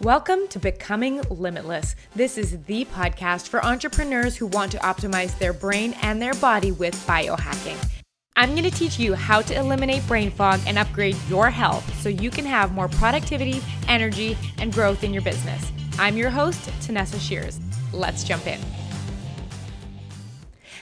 Welcome to Becoming Limitless. This is the podcast for entrepreneurs who want to optimize their brain and their body with biohacking. I'm going to teach you how to eliminate brain fog and upgrade your health so you can have more productivity, energy, and growth in your business. I'm your host, Tanessa Shears. Let's jump in.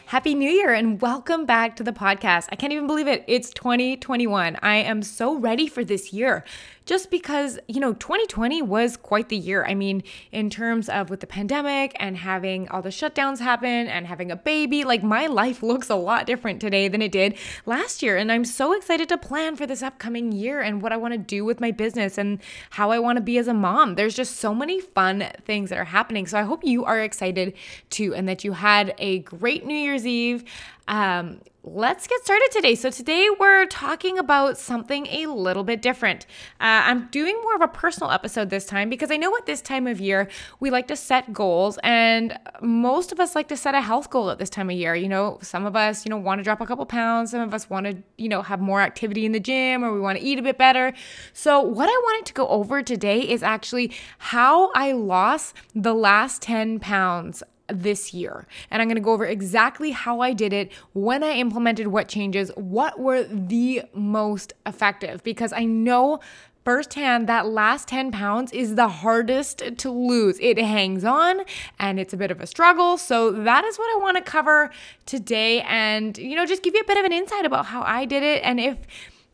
Happy New Year and welcome back to the podcast. I can't even believe it. It's 2021. I am so ready for this year just because, you know, 2020 was quite the year. I mean, in terms of with the pandemic and having all the shutdowns happen and having a baby, like my life looks a lot different today than it did last year. And I'm so excited to plan for this upcoming year and what I want to do with my business and how I want to be as a mom. There's just so many fun things that are happening. So I hope you are excited too and that you had a great New Year's Eve. Um, let's get started today. So, today we're talking about something a little bit different. Uh, I'm doing more of a personal episode this time because I know at this time of year we like to set goals, and most of us like to set a health goal at this time of year. You know, some of us, you know, want to drop a couple pounds, some of us want to, you know, have more activity in the gym, or we want to eat a bit better. So, what I wanted to go over today is actually how I lost the last 10 pounds this year. And I'm to go over exactly how I did it, when I implemented what changes, what were the most effective, because I know firsthand that last 10 pounds is the hardest to lose. It hangs on and it's a bit of a struggle. So, that is what I want to cover today and, you know, just give you a bit of an insight about how I did it. And if,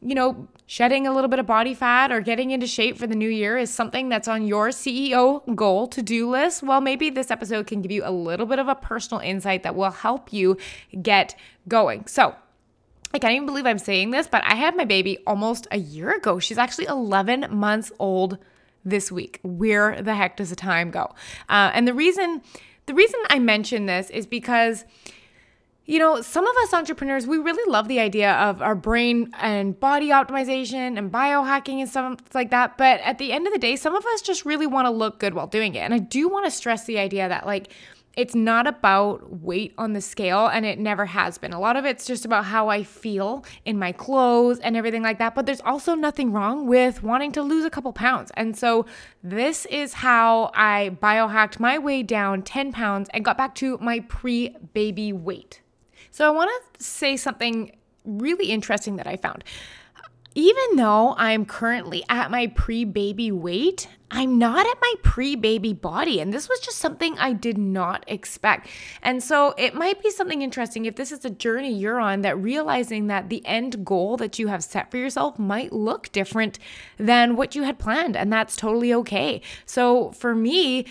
you know, shedding a little bit of body fat or getting into shape for the new year is something that's on your CEO goal to do list, well, maybe this episode can give you a little bit of a personal insight that will help you get going. So, I can't even believe I'm saying this, but I had my baby almost a year ago. She's actually 11 months old this week. Where the heck does the time go? Uh, and the reason, the reason I mention this is because you know, some of us entrepreneurs, we really love the idea of our brain and body optimization and biohacking and stuff like that. But at the end of the day, some of us just really want to look good while doing it. And I do want to stress the idea that, like, it's not about weight on the scale, and it never has been. A lot of it's just about how I feel in my clothes and everything like that. But there's also nothing wrong with wanting to lose a couple pounds. And so, this is how I biohacked my way down 10 pounds and got back to my pre baby weight. So I want to say something really interesting that I found. Even though I'm currently at my pre baby weight, I'm not at my pre baby body. And this was just something I did not expect. And so it might be something interesting if this is a journey you're on that realizing that the end goal that you have set for yourself might look different than what you had planned. And that's totally okay. So for me,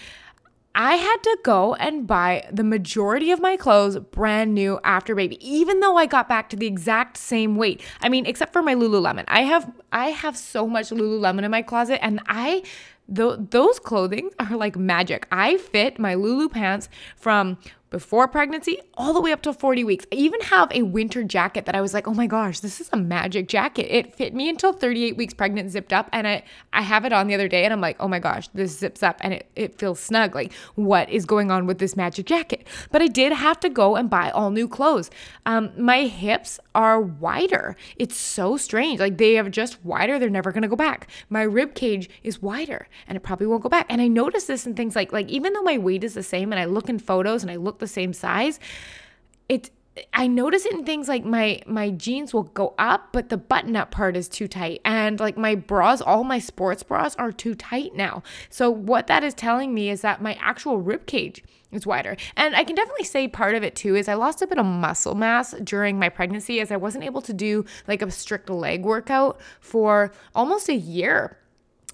I had to go and buy the majority of my clothes brand new after baby, even though I got back to the exact same weight. I mean, except for my Lululemon. I have I have so much Lululemon in my closet and I th- those clothing are like magic. I fit my Lulu pants from before pregnancy all the way up to 40 weeks. I even have a winter jacket that I was like, oh my gosh, this is a magic jacket. It fit me until 38 weeks pregnant, zipped up. And I, I have it on the other day and I'm like, oh my gosh, this zips up and it, it feels snug. Like, what is going on with this magic jacket? But I did have to go and buy all new clothes. Um, my hips are wider. It's so strange. Like, they are just wider. They're never going to go back. My rib cage is wider and it probably won't go back. And I notice this in things like, like, even though my weight is the same and I look in photos and I look the same size, it's I notice it in things like my my jeans will go up, but the button up part is too tight. And like my bras, all my sports bras are too tight now. So what that is telling me is that my actual rib cage is wider. And I can definitely say part of it too is I lost a bit of muscle mass during my pregnancy as I wasn't able to do like a strict leg workout for almost a year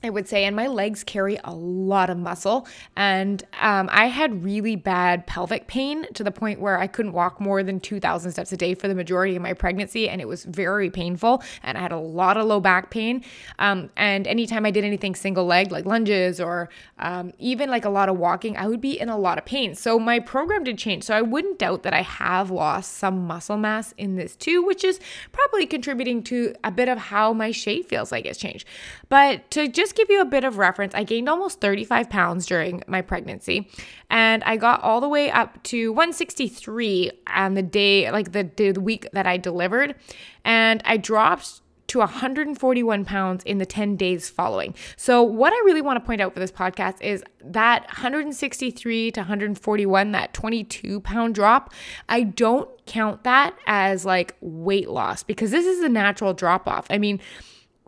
I would say, and my legs carry a lot of muscle. And um, I had really bad pelvic pain to the point where I couldn't walk more than 2,000 steps a day for the majority of my pregnancy. And it was very painful. And I had a lot of low back pain. Um, and anytime I did anything single leg, like lunges or um, even like a lot of walking, I would be in a lot of pain. So my program did change. So I wouldn't doubt that I have lost some muscle mass in this too, which is probably contributing to a bit of how my shape feels like it's changed. But to just just give you a bit of reference, I gained almost 35 pounds during my pregnancy, and I got all the way up to 163 on the day, like the, the week that I delivered, and I dropped to 141 pounds in the 10 days following. So, what I really want to point out for this podcast is that 163 to 141, that 22 pound drop, I don't count that as like weight loss because this is a natural drop off. I mean,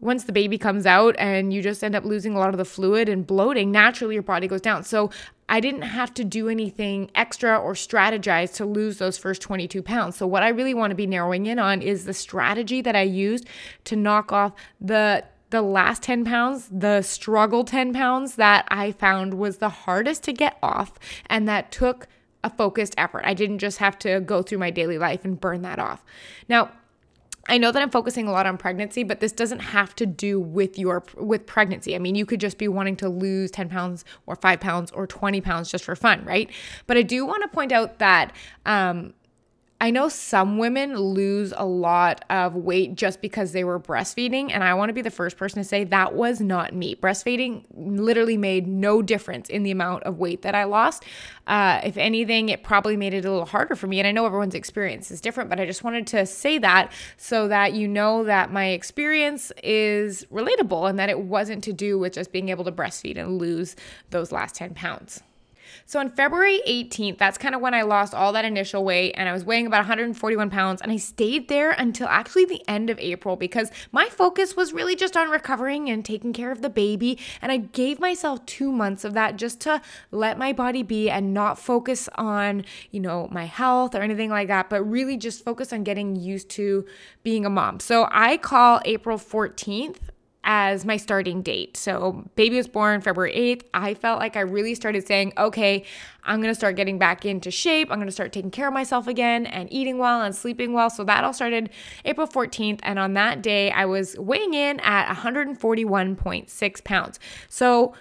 once the baby comes out and you just end up losing a lot of the fluid and bloating, naturally your body goes down. So I didn't have to do anything extra or strategize to lose those first 22 pounds. So what I really want to be narrowing in on is the strategy that I used to knock off the the last 10 pounds, the struggle 10 pounds that I found was the hardest to get off and that took a focused effort. I didn't just have to go through my daily life and burn that off. Now, I know that I'm focusing a lot on pregnancy, but this doesn't have to do with your with pregnancy. I mean, you could just be wanting to lose 10 pounds or 5 pounds or 20 pounds just for fun, right? But I do want to point out that um, I know some women lose a lot of weight just because they were breastfeeding. And I want to be the first person to say that was not me. Breastfeeding literally made no difference in the amount of weight that I lost. Uh, if anything, it probably made it a little harder for me. And I know everyone's experience is different, but I just wanted to say that so that you know that my experience is relatable and that it wasn't to do with just being able to breastfeed and lose those last 10 pounds. So on February 18th, that's kind of when I lost all that initial weight and I was weighing about 141 pounds. And I stayed there until actually the end of April because my focus was really just on recovering and taking care of the baby. And I gave myself two months of that just to let my body be and not focus on, you know, my health or anything like that, but really just focus on getting used to being a mom. So I call April 14th as my starting date. So, baby was born February 8th. I felt like I really started saying, okay, I'm to start getting back into shape. I'm to start taking care of myself again and eating well and sleeping well. So, that all started April 14th. And on that day, I was weighing in at 141.6 pounds. So,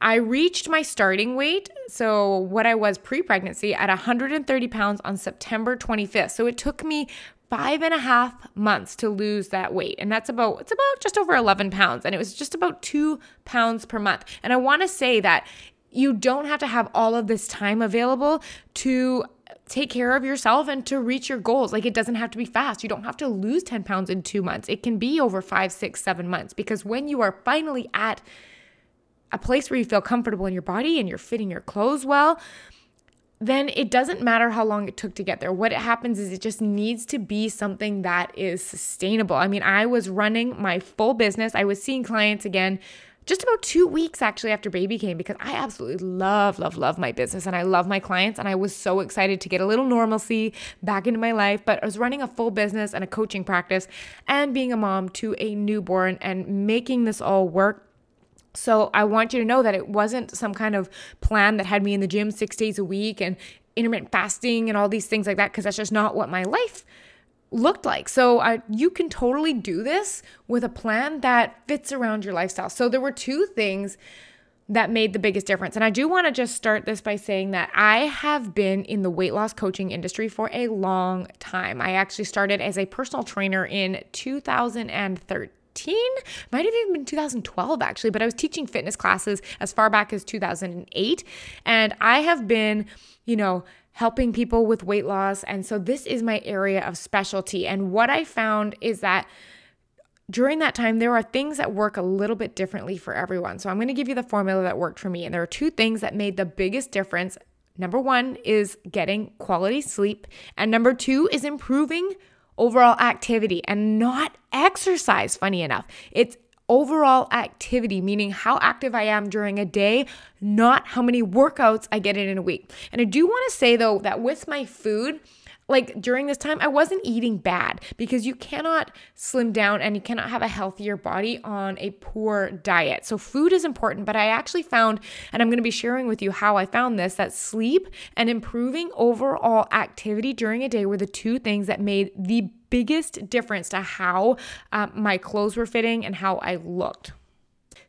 I reached my starting weight, so what I was pre pregnancy, at 130 pounds on September 25th. So it took me five and a half months to lose that weight. And that's about, it's about just over 11 pounds. And it was just about two pounds per month. And I want to say that you don't have to have all of this time available to take care of yourself and to reach your goals. Like it doesn't have to be fast. You don't have to lose 10 pounds in two months. It can be over five, six, seven months because when you are finally at a place where you feel comfortable in your body and you're fitting your clothes well, then it doesn't matter how long it took to get there. What it happens is it just needs to be something that is sustainable. I mean, I was running my full business. I was seeing clients again just about two weeks actually after baby came because I absolutely love, love, love my business and I love my clients. And I was so excited to get a little normalcy back into my life. But I was running a full business and a coaching practice and being a mom to a newborn and making this all work so I want you to know that it wasn't some kind of plan that had me in the gym six days a week and intermittent fasting and all these things like that, because that's just not what my life looked like. So uh, you can totally do this with a plan that fits around your lifestyle. So there were two things that made the biggest difference. And I do want to just start this by saying that I have been in the weight loss coaching industry for a long time. I actually started as a personal trainer in 2013 might have even been 2012 actually, but I was teaching fitness classes as far back as 2008. And I have been, you know, helping people with weight loss. And so this is my area of specialty. And what I found is that during that time, there are things that work a little bit differently for everyone. So I'm going to give you the formula that worked for me. And there are two things that made the biggest difference. Number one is getting quality sleep, and number two is improving overall activity and not exercise, funny enough. It's overall activity, meaning how active I am during a day, not how many workouts I get in in a week. And I do want to say though that with my food, like during this time, I wasn't eating bad because you cannot slim down and you cannot have a healthier body on a poor diet. So, food is important, but I actually found, and I'm going to be sharing with you how I found this, that sleep and improving overall activity during a day were the two things that made the biggest difference to how uh, my clothes were fitting and how I looked.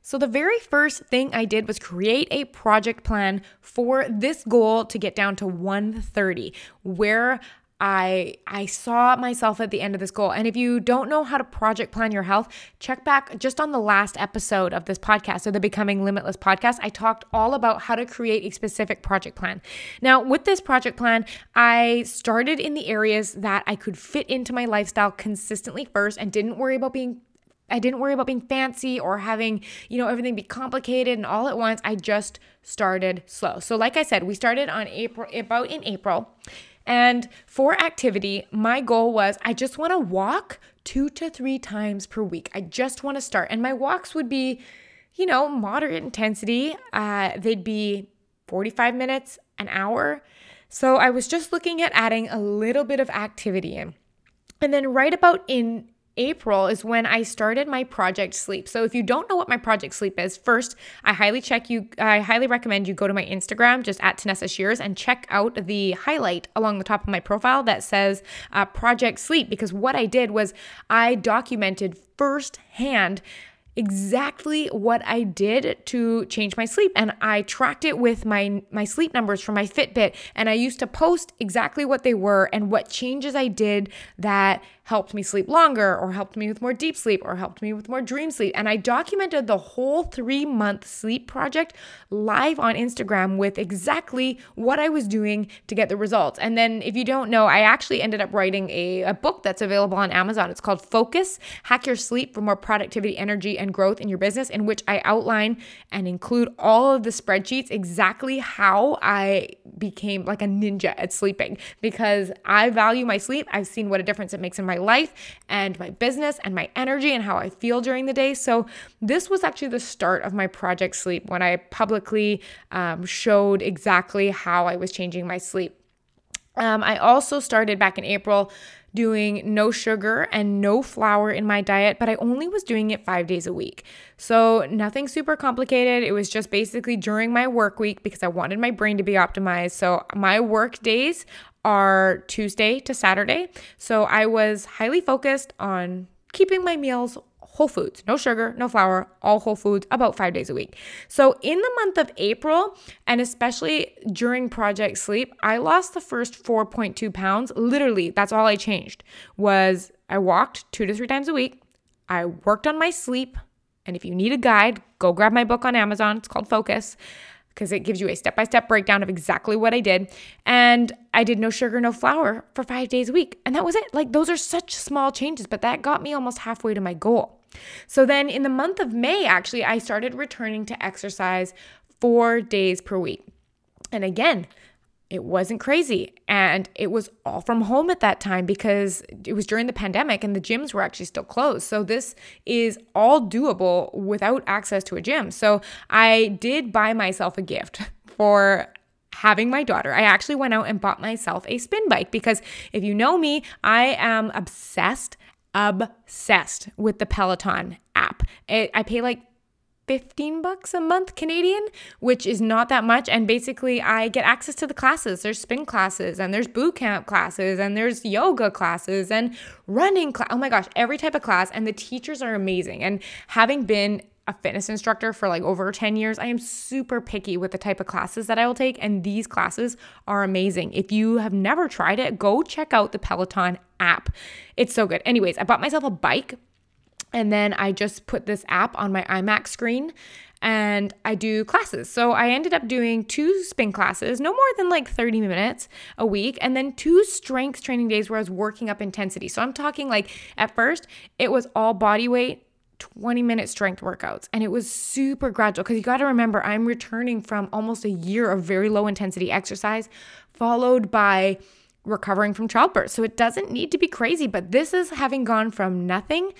So, the very first thing I did was create a project plan for this goal to get down to 130, where I I saw myself at the end of this goal. And if you don't know how to project plan your health, check back just on the last episode of this podcast, so the Becoming Limitless podcast. I talked all about how to create a specific project plan. Now, with this project plan, I started in the areas that I could fit into my lifestyle consistently first and didn't worry about being I didn't worry about being fancy or having, you know, everything be complicated and all at once. I just started slow. So like I said, we started on April about in April. And for activity, my goal was I just want to walk 2 to 3 times per week. I just want to start. And my walks would be, you know, moderate intensity. Uh, they'd be 45 minutes, an hour. So I was just looking at adding a little bit of activity in. And then right about in April is when I started my project sleep. So if you don't know what my project sleep is, first I highly check you I highly recommend you go to my Instagram just at Tanessa Shears and check out the highlight along the top of my profile that says uh, project sleep because what I did was I documented firsthand exactly what I did to change my sleep and I tracked it with my my sleep numbers from my Fitbit and I used to post exactly what they were and what changes I did that helped me sleep longer or helped me with more deep sleep or helped me with more dream sleep. And I documented the whole three month sleep project live on Instagram with exactly what I was doing to get the results. And then, if you don't know, I actually ended up writing a, a book that's available on Amazon. It's called Focus Hack Your Sleep for More Productivity, Energy, and Growth in Your Business, in which I outline and include all of the spreadsheets exactly how I became like a ninja at sleeping because I value my sleep. I've seen what a difference it makes in my my life and my business and my energy and how I feel during the day. So, this was actually the start of my project sleep when I publicly um, showed exactly how I was changing my sleep. Um, I also started back in April doing no sugar and no flour in my diet, but I only was doing it five days a week. So nothing super complicated. It was just basically during my work week because I wanted my brain to be optimized. So my work days are Tuesday to Saturday. So I was highly focused on keeping my meals whole foods, no sugar, no flour, all whole foods, about five days a week. So in the month of April, and especially during Project Sleep, I lost the first 4.2 pounds. Literally, that's all I changed was I walked two to three times a week. I worked on my sleep. And if you need a guide, go grab my book on Amazon. It's called Focus because it gives you a step by step breakdown of exactly what I did. And I did no sugar, no flour for five days a week. And that was it. Like, those are such small changes, but that got me almost halfway to my goal. So then in the month of May, actually, I started returning to exercise four days per week. And again, it wasn't crazy. And it was all from home at that time because it was during the pandemic and the gyms were actually still closed. So this is all doable without access to a gym. So I did buy myself a gift for having my daughter. I actually went out and bought myself a spin bike because if you know me, I am obsessed obsessed with the Peloton app. It, I pay like 15 bucks a month Canadian, which is not that much. And basically, I get access to the classes. There's spin classes, and there's boot camp classes, and there's yoga classes, and running class. Oh my gosh, every type of class. And the teachers are amazing. And having been a fitness instructor for like over 10 years, I am super picky with the type of classes that I will take. And these classes are amazing. If you have never tried it, go check out the Peloton app. It's so good. Anyways, I bought myself a bike and then I just put this app on my iMac screen and I do classes. So I ended up doing two spin classes, no more than like 30 minutes a week, and then two strength training days where I was working up intensity. So I'm talking like at first, it was all body weight. 20 minute strength workouts and it was super gradual because you got to remember I'm returning from almost a year of very low intensity exercise followed by recovering from childbirth. So it doesn't need to be crazy, but this is having gone from nothing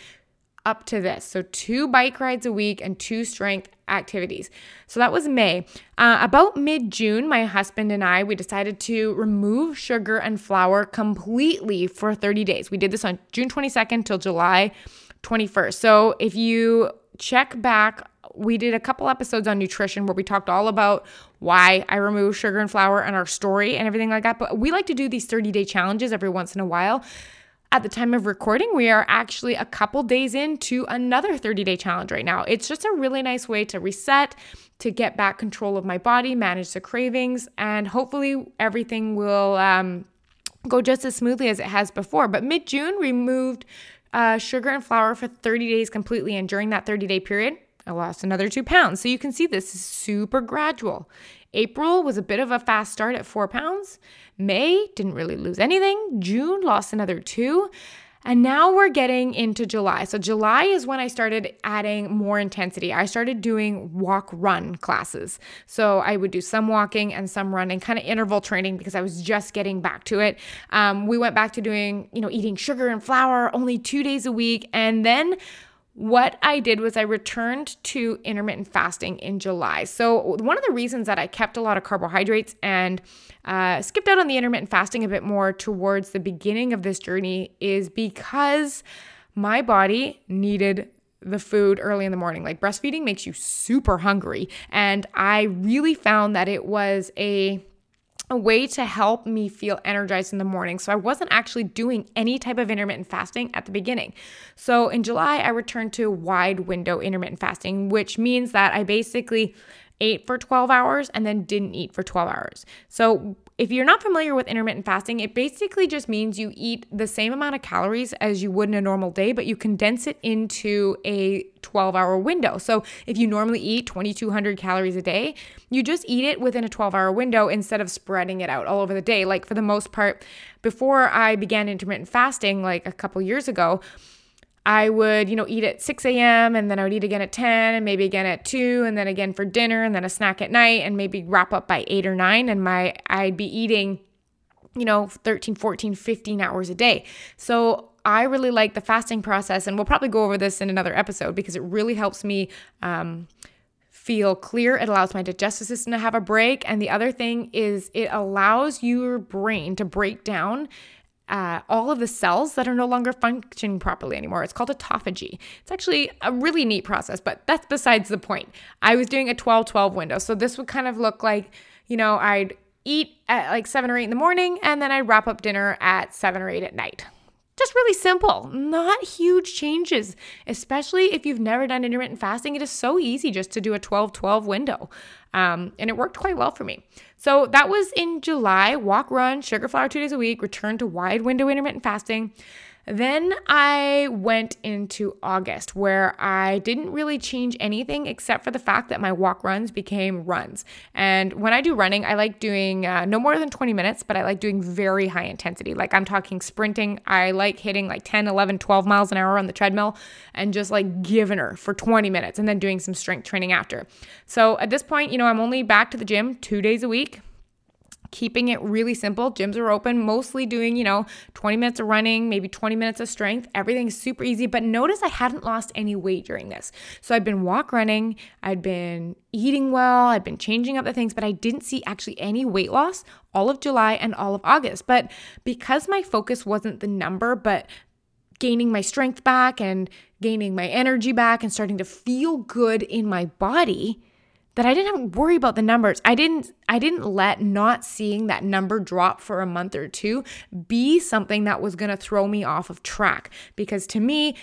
up to this. So, two bike rides a week and two strength activities. So, that was May. Uh, about mid June, my husband and I, we decided to remove sugar and flour completely for 30 days. We did this on June 22nd till July 21st. So, if you check back, we did a couple episodes on nutrition where we talked all about why I remove sugar and flour and our story and everything like that. But we like to do these 30 day challenges every once in a while at the time of recording, we are actually a couple days into another 30 day challenge right now. It's just a really nice way to reset, to get back control of my body, manage the cravings, and hopefully everything will um, go just as smoothly as it has before. But mid June, we moved uh, sugar and flour for 30 days completely. And during that 30 day period, I lost another two pounds. So you can see this is super gradual. April was a bit of a fast start at four pounds. May didn't really lose anything. June lost another two. And now we're getting into July. So, July is when I started adding more intensity. I started doing walk run classes. So, I would do some walking and some running, kind of interval training because I was just getting back to it. Um, we went back to doing, you know, eating sugar and flour only two days a week. And then what I did was I returned to intermittent fasting in July. So, one of the reasons that I kept a lot of carbohydrates and uh, skipped out on the intermittent fasting a bit more towards the beginning of this journey is because my body needed the food early in the morning. Like breastfeeding makes you super hungry. And I really found that it was a a way to help me feel energized in the morning. So I wasn't actually doing any type of intermittent fasting at the beginning. So in July, I returned to wide window intermittent fasting, which means that I basically ate for 12 hours and then didn't eat for 12 hours. So if you're not familiar with intermittent fasting, it basically just means you eat the same amount of calories as you would in a normal day, but you condense it into a 12 hour window. So if you normally eat 2,200 calories a day, you just eat it within a 12 hour window instead of spreading it out all over the day. Like for the most part, before I began intermittent fasting, like a couple years ago, I would, you know, eat at 6 a.m. and then I would eat again at 10 and maybe again at 2 and then again for dinner and then a snack at night and maybe wrap up by 8 or 9 and my I'd be eating you know 13 14 15 hours a day so i really like the fasting process and we'll probably go over this in another episode because it really helps me um, feel clear it allows my digestive system to have a break and the other thing is it allows your brain to break down uh, all of the cells that are no longer functioning properly anymore. It's called autophagy. It's actually a really neat process, but that's besides the point. I was doing a 12 12 window. So this would kind of look like, you know, I'd eat at like seven or eight in the morning and then I'd wrap up dinner at seven or eight at night. Just really simple, not huge changes, especially if you've never done intermittent fasting. It is so easy just to do a 12 12 window. Um, and it worked quite well for me. So that was in July walk, run, sugar flour two days a week, return to wide window intermittent fasting. Then I went into August where I didn't really change anything except for the fact that my walk runs became runs. And when I do running, I like doing uh, no more than 20 minutes, but I like doing very high intensity. Like I'm talking sprinting. I like hitting like 10, 11, 12 miles an hour on the treadmill and just like giving her for 20 minutes and then doing some strength training after. So at this point, you know, I'm only back to the gym two days a week keeping it really simple. Gyms are open, mostly doing, you know, 20 minutes of running, maybe 20 minutes of strength. Everything's super easy. But notice I hadn't lost any weight during this. So I'd been walk running, I'd been eating well, I'd been changing up the things, but I didn't see actually any weight loss all of July and all of August. But because my focus wasn't the number, but gaining my strength back and gaining my energy back and starting to feel good in my body, that I didn't have to worry about the numbers. I didn't I didn't let not seeing that number drop for a month or two be something that was going to throw me off of track because to me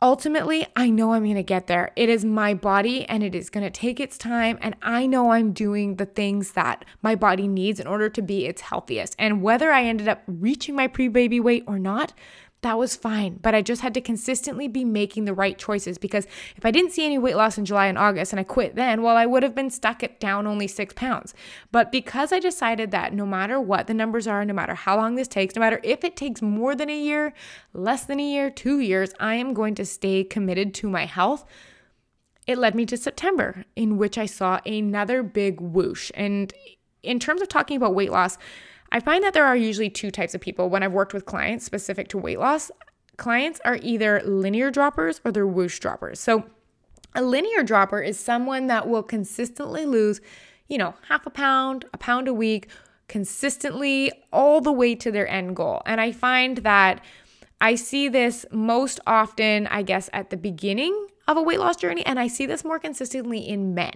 ultimately I know I'm going to get there. It is my body and it is going to take its time and I know I'm doing the things that my body needs in order to be its healthiest. And whether I ended up reaching my pre-baby weight or not, that was fine. But I just had to consistently be making the right choices because if I didn't see any weight loss in July and August and I quit then, well, I would have been stuck at down only six pounds. But because I decided that no matter what the numbers are, no matter how long this takes, no matter if it takes more than a year, less than a year, two years, I am going to stay committed to my health. It led me to September, in which I saw another big whoosh. And in terms of talking about weight loss, I find that there are usually two types of people when I've worked with clients specific to weight loss. Clients are either linear droppers or they're whoosh droppers. So, a linear dropper is someone that will consistently lose, you know, half a pound, a pound a week, consistently all the way to their end goal. And I find that I see this most often, I guess, at the beginning of a weight loss journey, and I see this more consistently in men.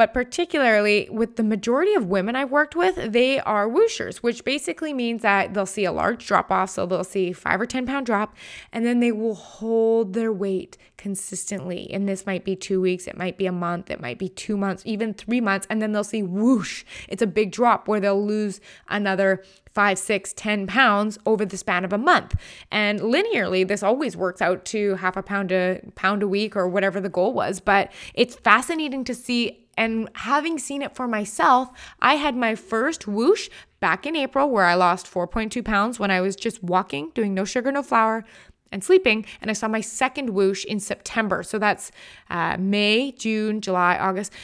But particularly with the majority of women I've worked with, they are whooshers, which basically means that they'll see a large drop off. So they'll see five or 10 pound drop, and then they will hold their weight consistently. And this might be two weeks, it might be a month, it might be two months, even three months. And then they'll see whoosh, it's a big drop where they'll lose another five, six, ten pounds over the span of a month. And linearly, this always works out to half a pound a pound a week or whatever the goal was. But it's fascinating to see. And having seen it for myself, I had my first whoosh back in April where I lost 4.2 pounds when I was just walking, doing no sugar, no flour, and sleeping. And I saw my second whoosh in September. So that's uh, May, June, July, August.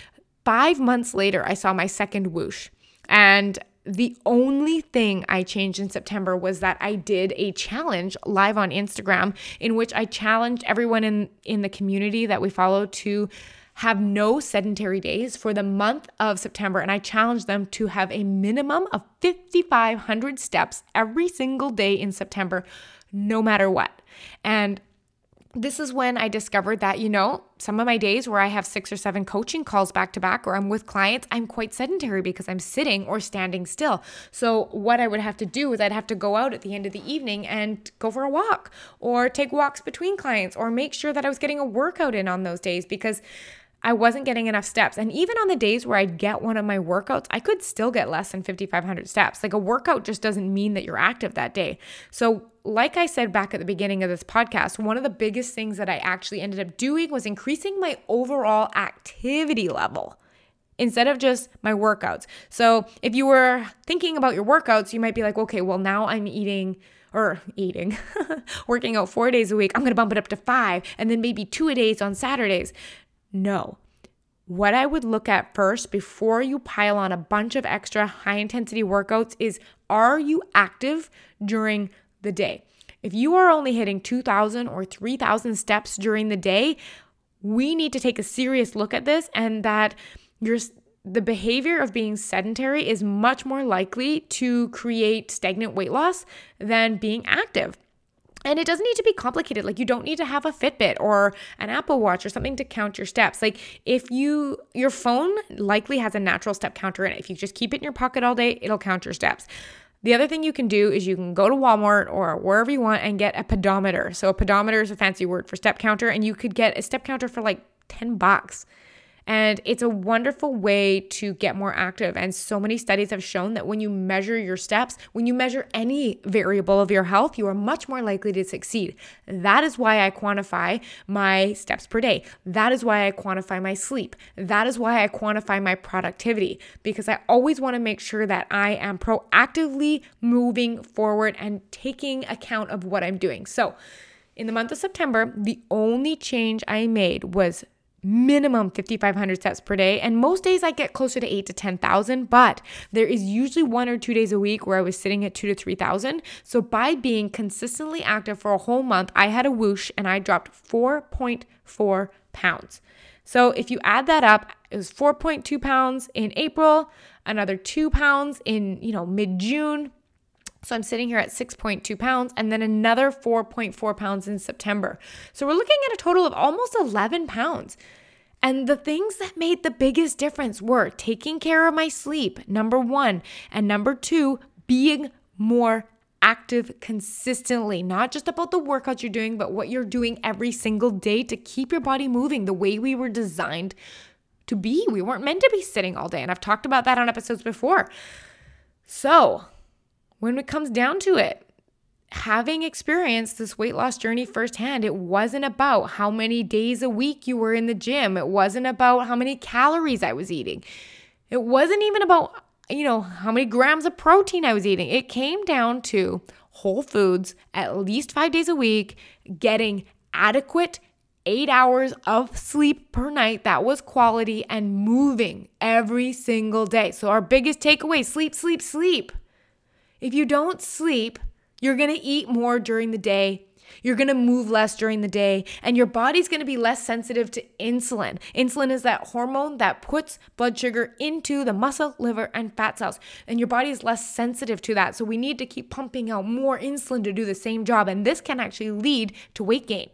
Five months later, I saw my second whoosh. And the only thing I changed in September was that I did a challenge live on Instagram in which I challenged everyone in, in the community that we follow to have no sedentary days for the month of September. And I challenge them to have a minimum of 5,500 steps every single day in September, no matter what. And this is when I discovered that, you know, some of my days where I have six or seven coaching calls back to back or I'm with clients, I'm quite sedentary because I'm sitting or standing still. So, what I would have to do is I'd have to go out at the end of the evening and go for a walk or take walks between clients or make sure that I was getting a workout in on those days because I wasn't getting enough steps. And even on the days where I'd get one of my workouts, I could still get less than 5,500 steps. Like a workout just doesn't mean that you're active that day. So, like I said back at the beginning of this podcast, one of the biggest things that I actually ended up doing was increasing my overall activity level instead of just my workouts. So, if you were thinking about your workouts, you might be like, okay, well, now I'm eating or eating, working out four days a week. I'm to bump it up to five and then maybe two a days on Saturdays. No. What I would look at first before you pile on a bunch of extra high intensity workouts is are you active during the day? If you are only hitting 2,000 or 3,000 steps during the day, we need to take a serious look at this and that your the behavior of being sedentary is much more likely to create stagnant weight loss than being active. And it doesn't need to be complicated. Like you don't need to have a Fitbit or an Apple Watch or something to count your steps. Like if you your phone likely has a natural step counter in it. If you just keep it in your pocket all day, it'll count your steps. The other thing you can do is you can go to Walmart or wherever you want and get a pedometer. So a pedometer is a fancy word for step counter and you could get a step counter for like 10 bucks. And it's a wonderful way to get more active. And so many studies have shown that when you measure your steps, when you measure any variable of your health, you are much more likely to succeed. That is why I quantify my steps per day. That is why I quantify my sleep. That is why I quantify my productivity because I always want to make sure that I am proactively moving forward and taking account of what I'm doing. So, in the month of September, the only change I made was minimum 5500 steps per day. And most days i get closer to 8 to 10000 but there is usually one or two days a week where i was sitting at 2 to 3000 so by being consistently active for a whole month i had a whoosh and i dropped 4.4 pounds. So if you add that up it was 4.2 pounds in april another 2 pounds in you know mid june so I'm sitting here at 6.2 pounds and then another 4.4 pounds in September. So we're looking at a total of almost 11 pounds. And the things that made the biggest difference were taking care of my sleep, number one, and number two, being more active consistently, not just about the workouts you're doing, but what you're doing every single day to keep your body moving the way we were designed to be. We weren't meant to be sitting all day. And I've talked about that on episodes before. So, when it comes down to it, having experienced this weight loss journey firsthand, it wasn't about how many days a week you were in the gym. It wasn't about how many calories I was eating. It wasn't even about, you know, how many grams of protein I was eating. It came down to whole foods at least five days a week, getting adequate eight hours of sleep per night that was quality and moving every single day. So, our biggest takeaway sleep, sleep, sleep. If you don't sleep, you're going to eat more during the day. You're going to move less during the day, and your body's going to be less sensitive to insulin. Insulin is that hormone that puts blood sugar into the muscle, liver, and fat cells, and your body is less sensitive to that. So, we need to keep pumping out more insulin to do the same job, and this can actually lead to weight gain.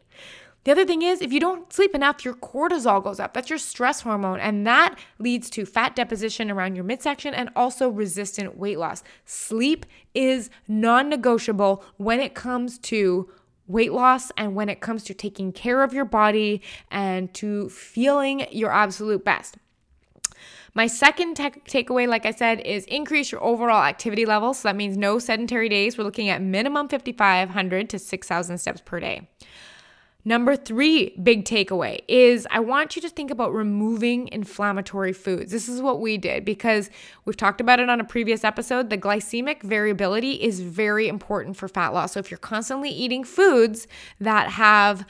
The other thing is, if you don't sleep enough, your cortisol goes up. That's your stress hormone, and that leads to fat deposition around your midsection and also resistant weight loss. Sleep is non negotiable when it comes to weight loss and when it comes to taking care of your body and to feeling your absolute best. My second te- takeaway, like I said, is increase your overall activity level. So that means no sedentary days. We're looking at minimum 5,500 to 6,000 steps per day. Number three big takeaway is I want you to think about removing inflammatory foods. This is what we did because we've talked about it on a previous episode. The glycemic variability is very important for fat loss. So if you're constantly eating foods that have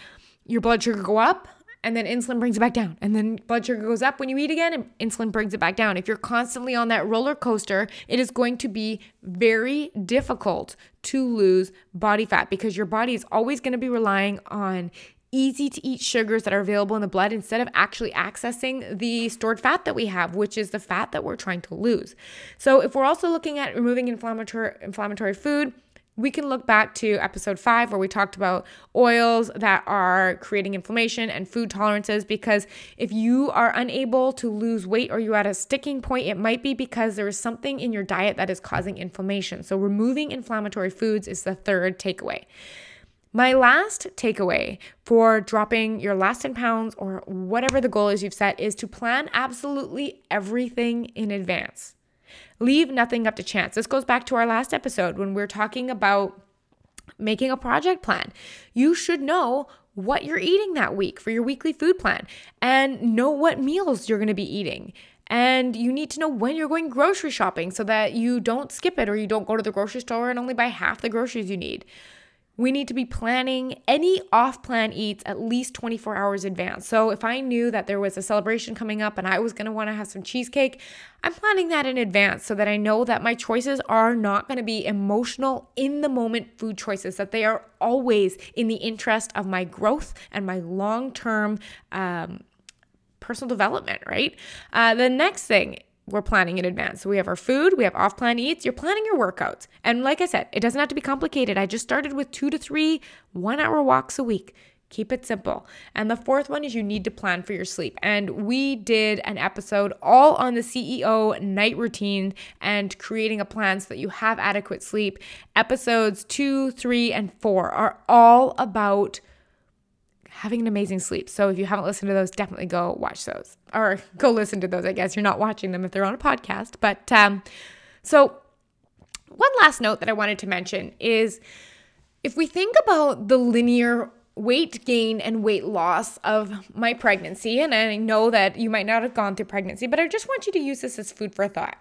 your blood sugar go up, and then insulin brings it back down. And then blood sugar goes up when you eat again, and insulin brings it back down. If you're constantly on that roller coaster, it is going to be very difficult to lose body fat because your body is always going to be relying on easy to eat sugars that are available in the blood instead of actually accessing the stored fat that we have, which is the fat that we're trying to lose. So if we're also looking at removing inflammatory inflammatory food, we can look back to episode five where we talked about oils that are creating inflammation and food tolerances. Because if you are unable to lose weight or you're at a sticking point, it might be because there is something in your diet that is causing inflammation. So, removing inflammatory foods is the third takeaway. My last takeaway for dropping your last 10 pounds or whatever the goal is you've set is to plan absolutely everything in advance. Leave nothing up to chance. This goes back to our last episode when we are talking about making a project plan. You should know what you're eating that week for your weekly food plan and know what meals you're going to be eating. And you need to know when you're going grocery shopping so that you don't skip it or you don't go to the grocery store and only buy half the groceries you need. We need to be planning any off plan eats at least 24 hours advance. So if I knew that there was a celebration coming up and I was going to want to have some cheesecake, I'm planning that in advance so that I know that my choices are not going to be emotional, in the moment food choices, that they are always in the interest of my growth and my long term um, personal development, right? Uh, the next thing we're planning in advance. So we have our food, we have off plan eats, you're planning your workouts. And like I said, it doesn't have to be complicated. I just started with two to three one hour walks a week. Keep it simple. And the fourth one is you need to plan for your sleep. And we did an episode all on the CEO night routine and creating a plan so that you have adequate sleep. Episodes two, three, and four are all about having an amazing sleep. So if you haven't listened to those, definitely go watch those or go listen to those. I guess you're not watching them if they're on a podcast. But um, so one last note that I wanted to mention is if we think about the linear weight gain and weight loss of my pregnancy, and I know that you might not have gone through pregnancy, but I just want you to use this as food for thought.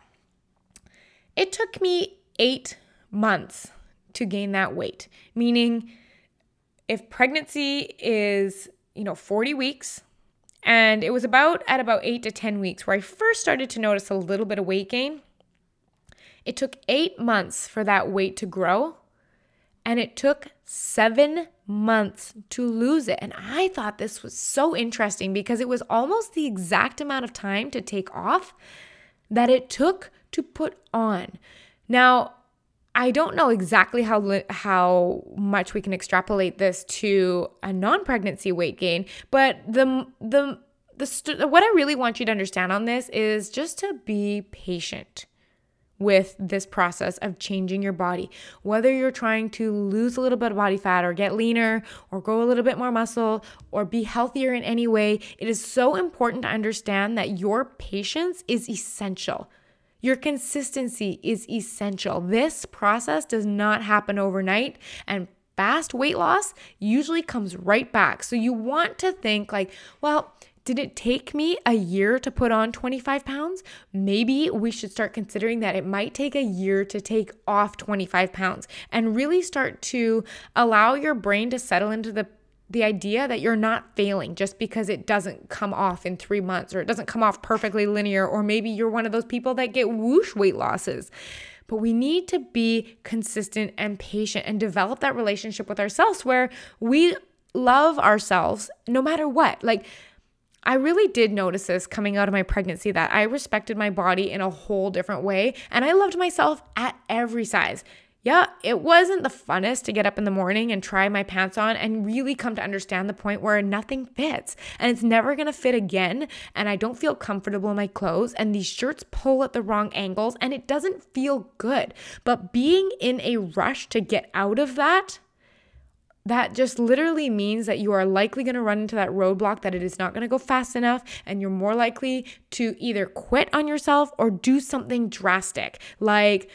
It took me eight months to gain that weight, meaning if pregnancy is, you know, 40 weeks, and it was about at about eight to 10 weeks where I first started to notice a little bit of weight gain. It took eight months for that weight to grow, and it took seven months to lose it. And I thought this was so interesting because it was almost the exact amount of time to take off that it took to put on. Now, I don't know exactly how how much we can extrapolate this to a non-pregnancy weight gain, but the the the st- what I really want you to understand on this is just to be patient with this process of changing your body. Whether you're trying to lose a little bit of body fat or get leaner or grow a little bit more muscle or be healthier in any way, it is so important to understand that your patience is essential. Your consistency is essential. This process does not happen overnight and fast weight loss usually comes right back. So you want to think like, well, did it take me a year to put on 25 pounds? Maybe we should start considering that it might take a year to take off 25 pounds and really start to allow your brain to settle into the the idea that you're not failing just because it doesn't come off in three months or it doesn't come off perfectly linear, or maybe you're one of those people that get whoosh weight losses. But we need to be consistent and patient and develop that relationship with ourselves where we love ourselves no matter what. Like, I really did notice this coming out of my pregnancy that I respected my body in a whole different way and I loved myself at every size yeah, it wasn't the funnest to get up in the morning and try my pants on and really come to understand the point where nothing fits and it's never gonna fit again. And I don't feel comfortable in my clothes, and these shirts pull at the wrong angles and it doesn't feel good. But being in a rush to get out of that that just literally means that you are likely going to run into that roadblock that it is not going to go fast enough and you're more likely to either quit on yourself or do something drastic like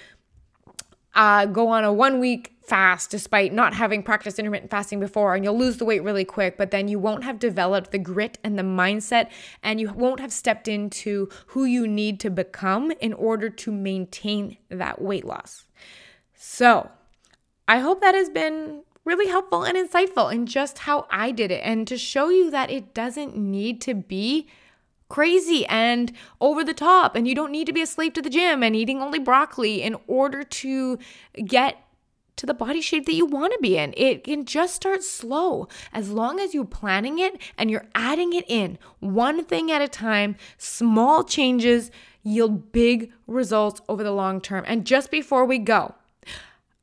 uh, go on a one week fast despite not having practiced intermittent fasting before and you'll lose the weight really quick but then you won't have developed the grit and the mindset and you won't have stepped into who you need to become in order to maintain that weight loss. So i hope that has been really helpful and insightful in just how I did it and to show you that it doesn't need to be crazy and over the top and you don't need to be a slave to the gym and eating only broccoli in order to get to the body shape that you want to be in. It can just start slow as long as you're planning it and you're adding it in one thing at a time. Small changes yield big results over the long term. And just before we go,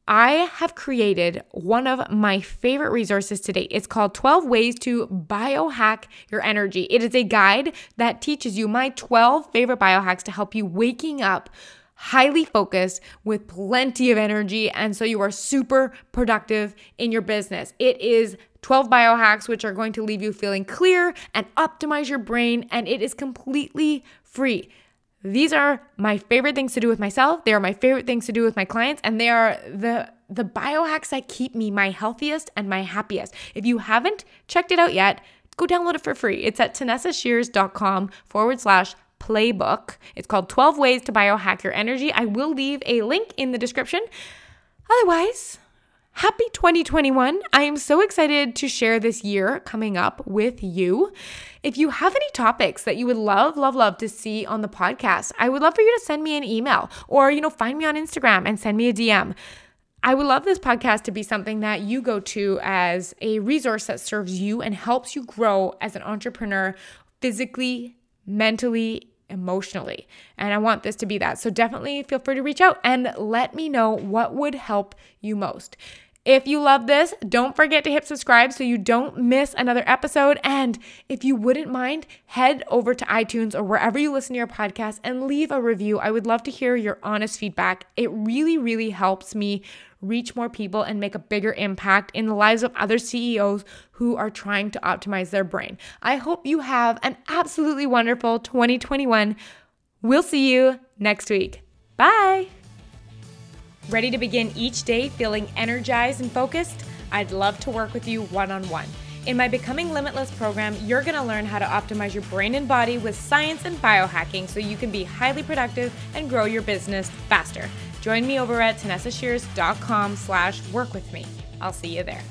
I have created one of my favorite resources today. It's called 12 Ways to Biohack Your Energy. It is a guide that teaches you my 12 favorite biohacks to help you waking up highly focused with plenty of energy. And so you are super productive in your business. It is 12 biohacks, which are going to leave you feeling clear and optimize your brain. And it is completely free. These are my favorite things to do with myself. They are my favorite things to do with my clients, and they are the the biohacks that keep me my healthiest and my happiest. If you haven't checked it out yet, go download it for free. It's at tanessashears.com forward slash playbook. It's called 12 Ways to Biohack Your Energy. I will leave a link in the description. Otherwise, Happy 2021. I am so excited to share this year coming up with you. If you have any topics that you would love, love, love to see on the podcast, I would love for you to send me an email or, you know, find me on Instagram and send me a DM. I would love this podcast to be something that you go to as a resource that serves you and helps you grow as an entrepreneur physically, mentally, emotionally. And I want this to be that. So definitely feel free to reach out and let me know what would help you most. If you love this, don't forget to hit subscribe so you don't miss another episode. And if you wouldn't mind, head over to iTunes or wherever you listen to your podcast and leave a review. I would love to hear your honest feedback. It really, really helps me reach more people and make a bigger impact in the lives of other CEOs who are trying to optimize their brain. I hope you have an absolutely wonderful 2021. We'll see you next week. Bye. Ready to begin each day feeling energized and focused? I'd love to work with you one on one. In my Becoming Limitless program, you're going to learn how to optimize your brain and body with science and biohacking so you can be highly productive and grow your business faster. Join me over at tanessashears.com slash work with me. I'll see you there.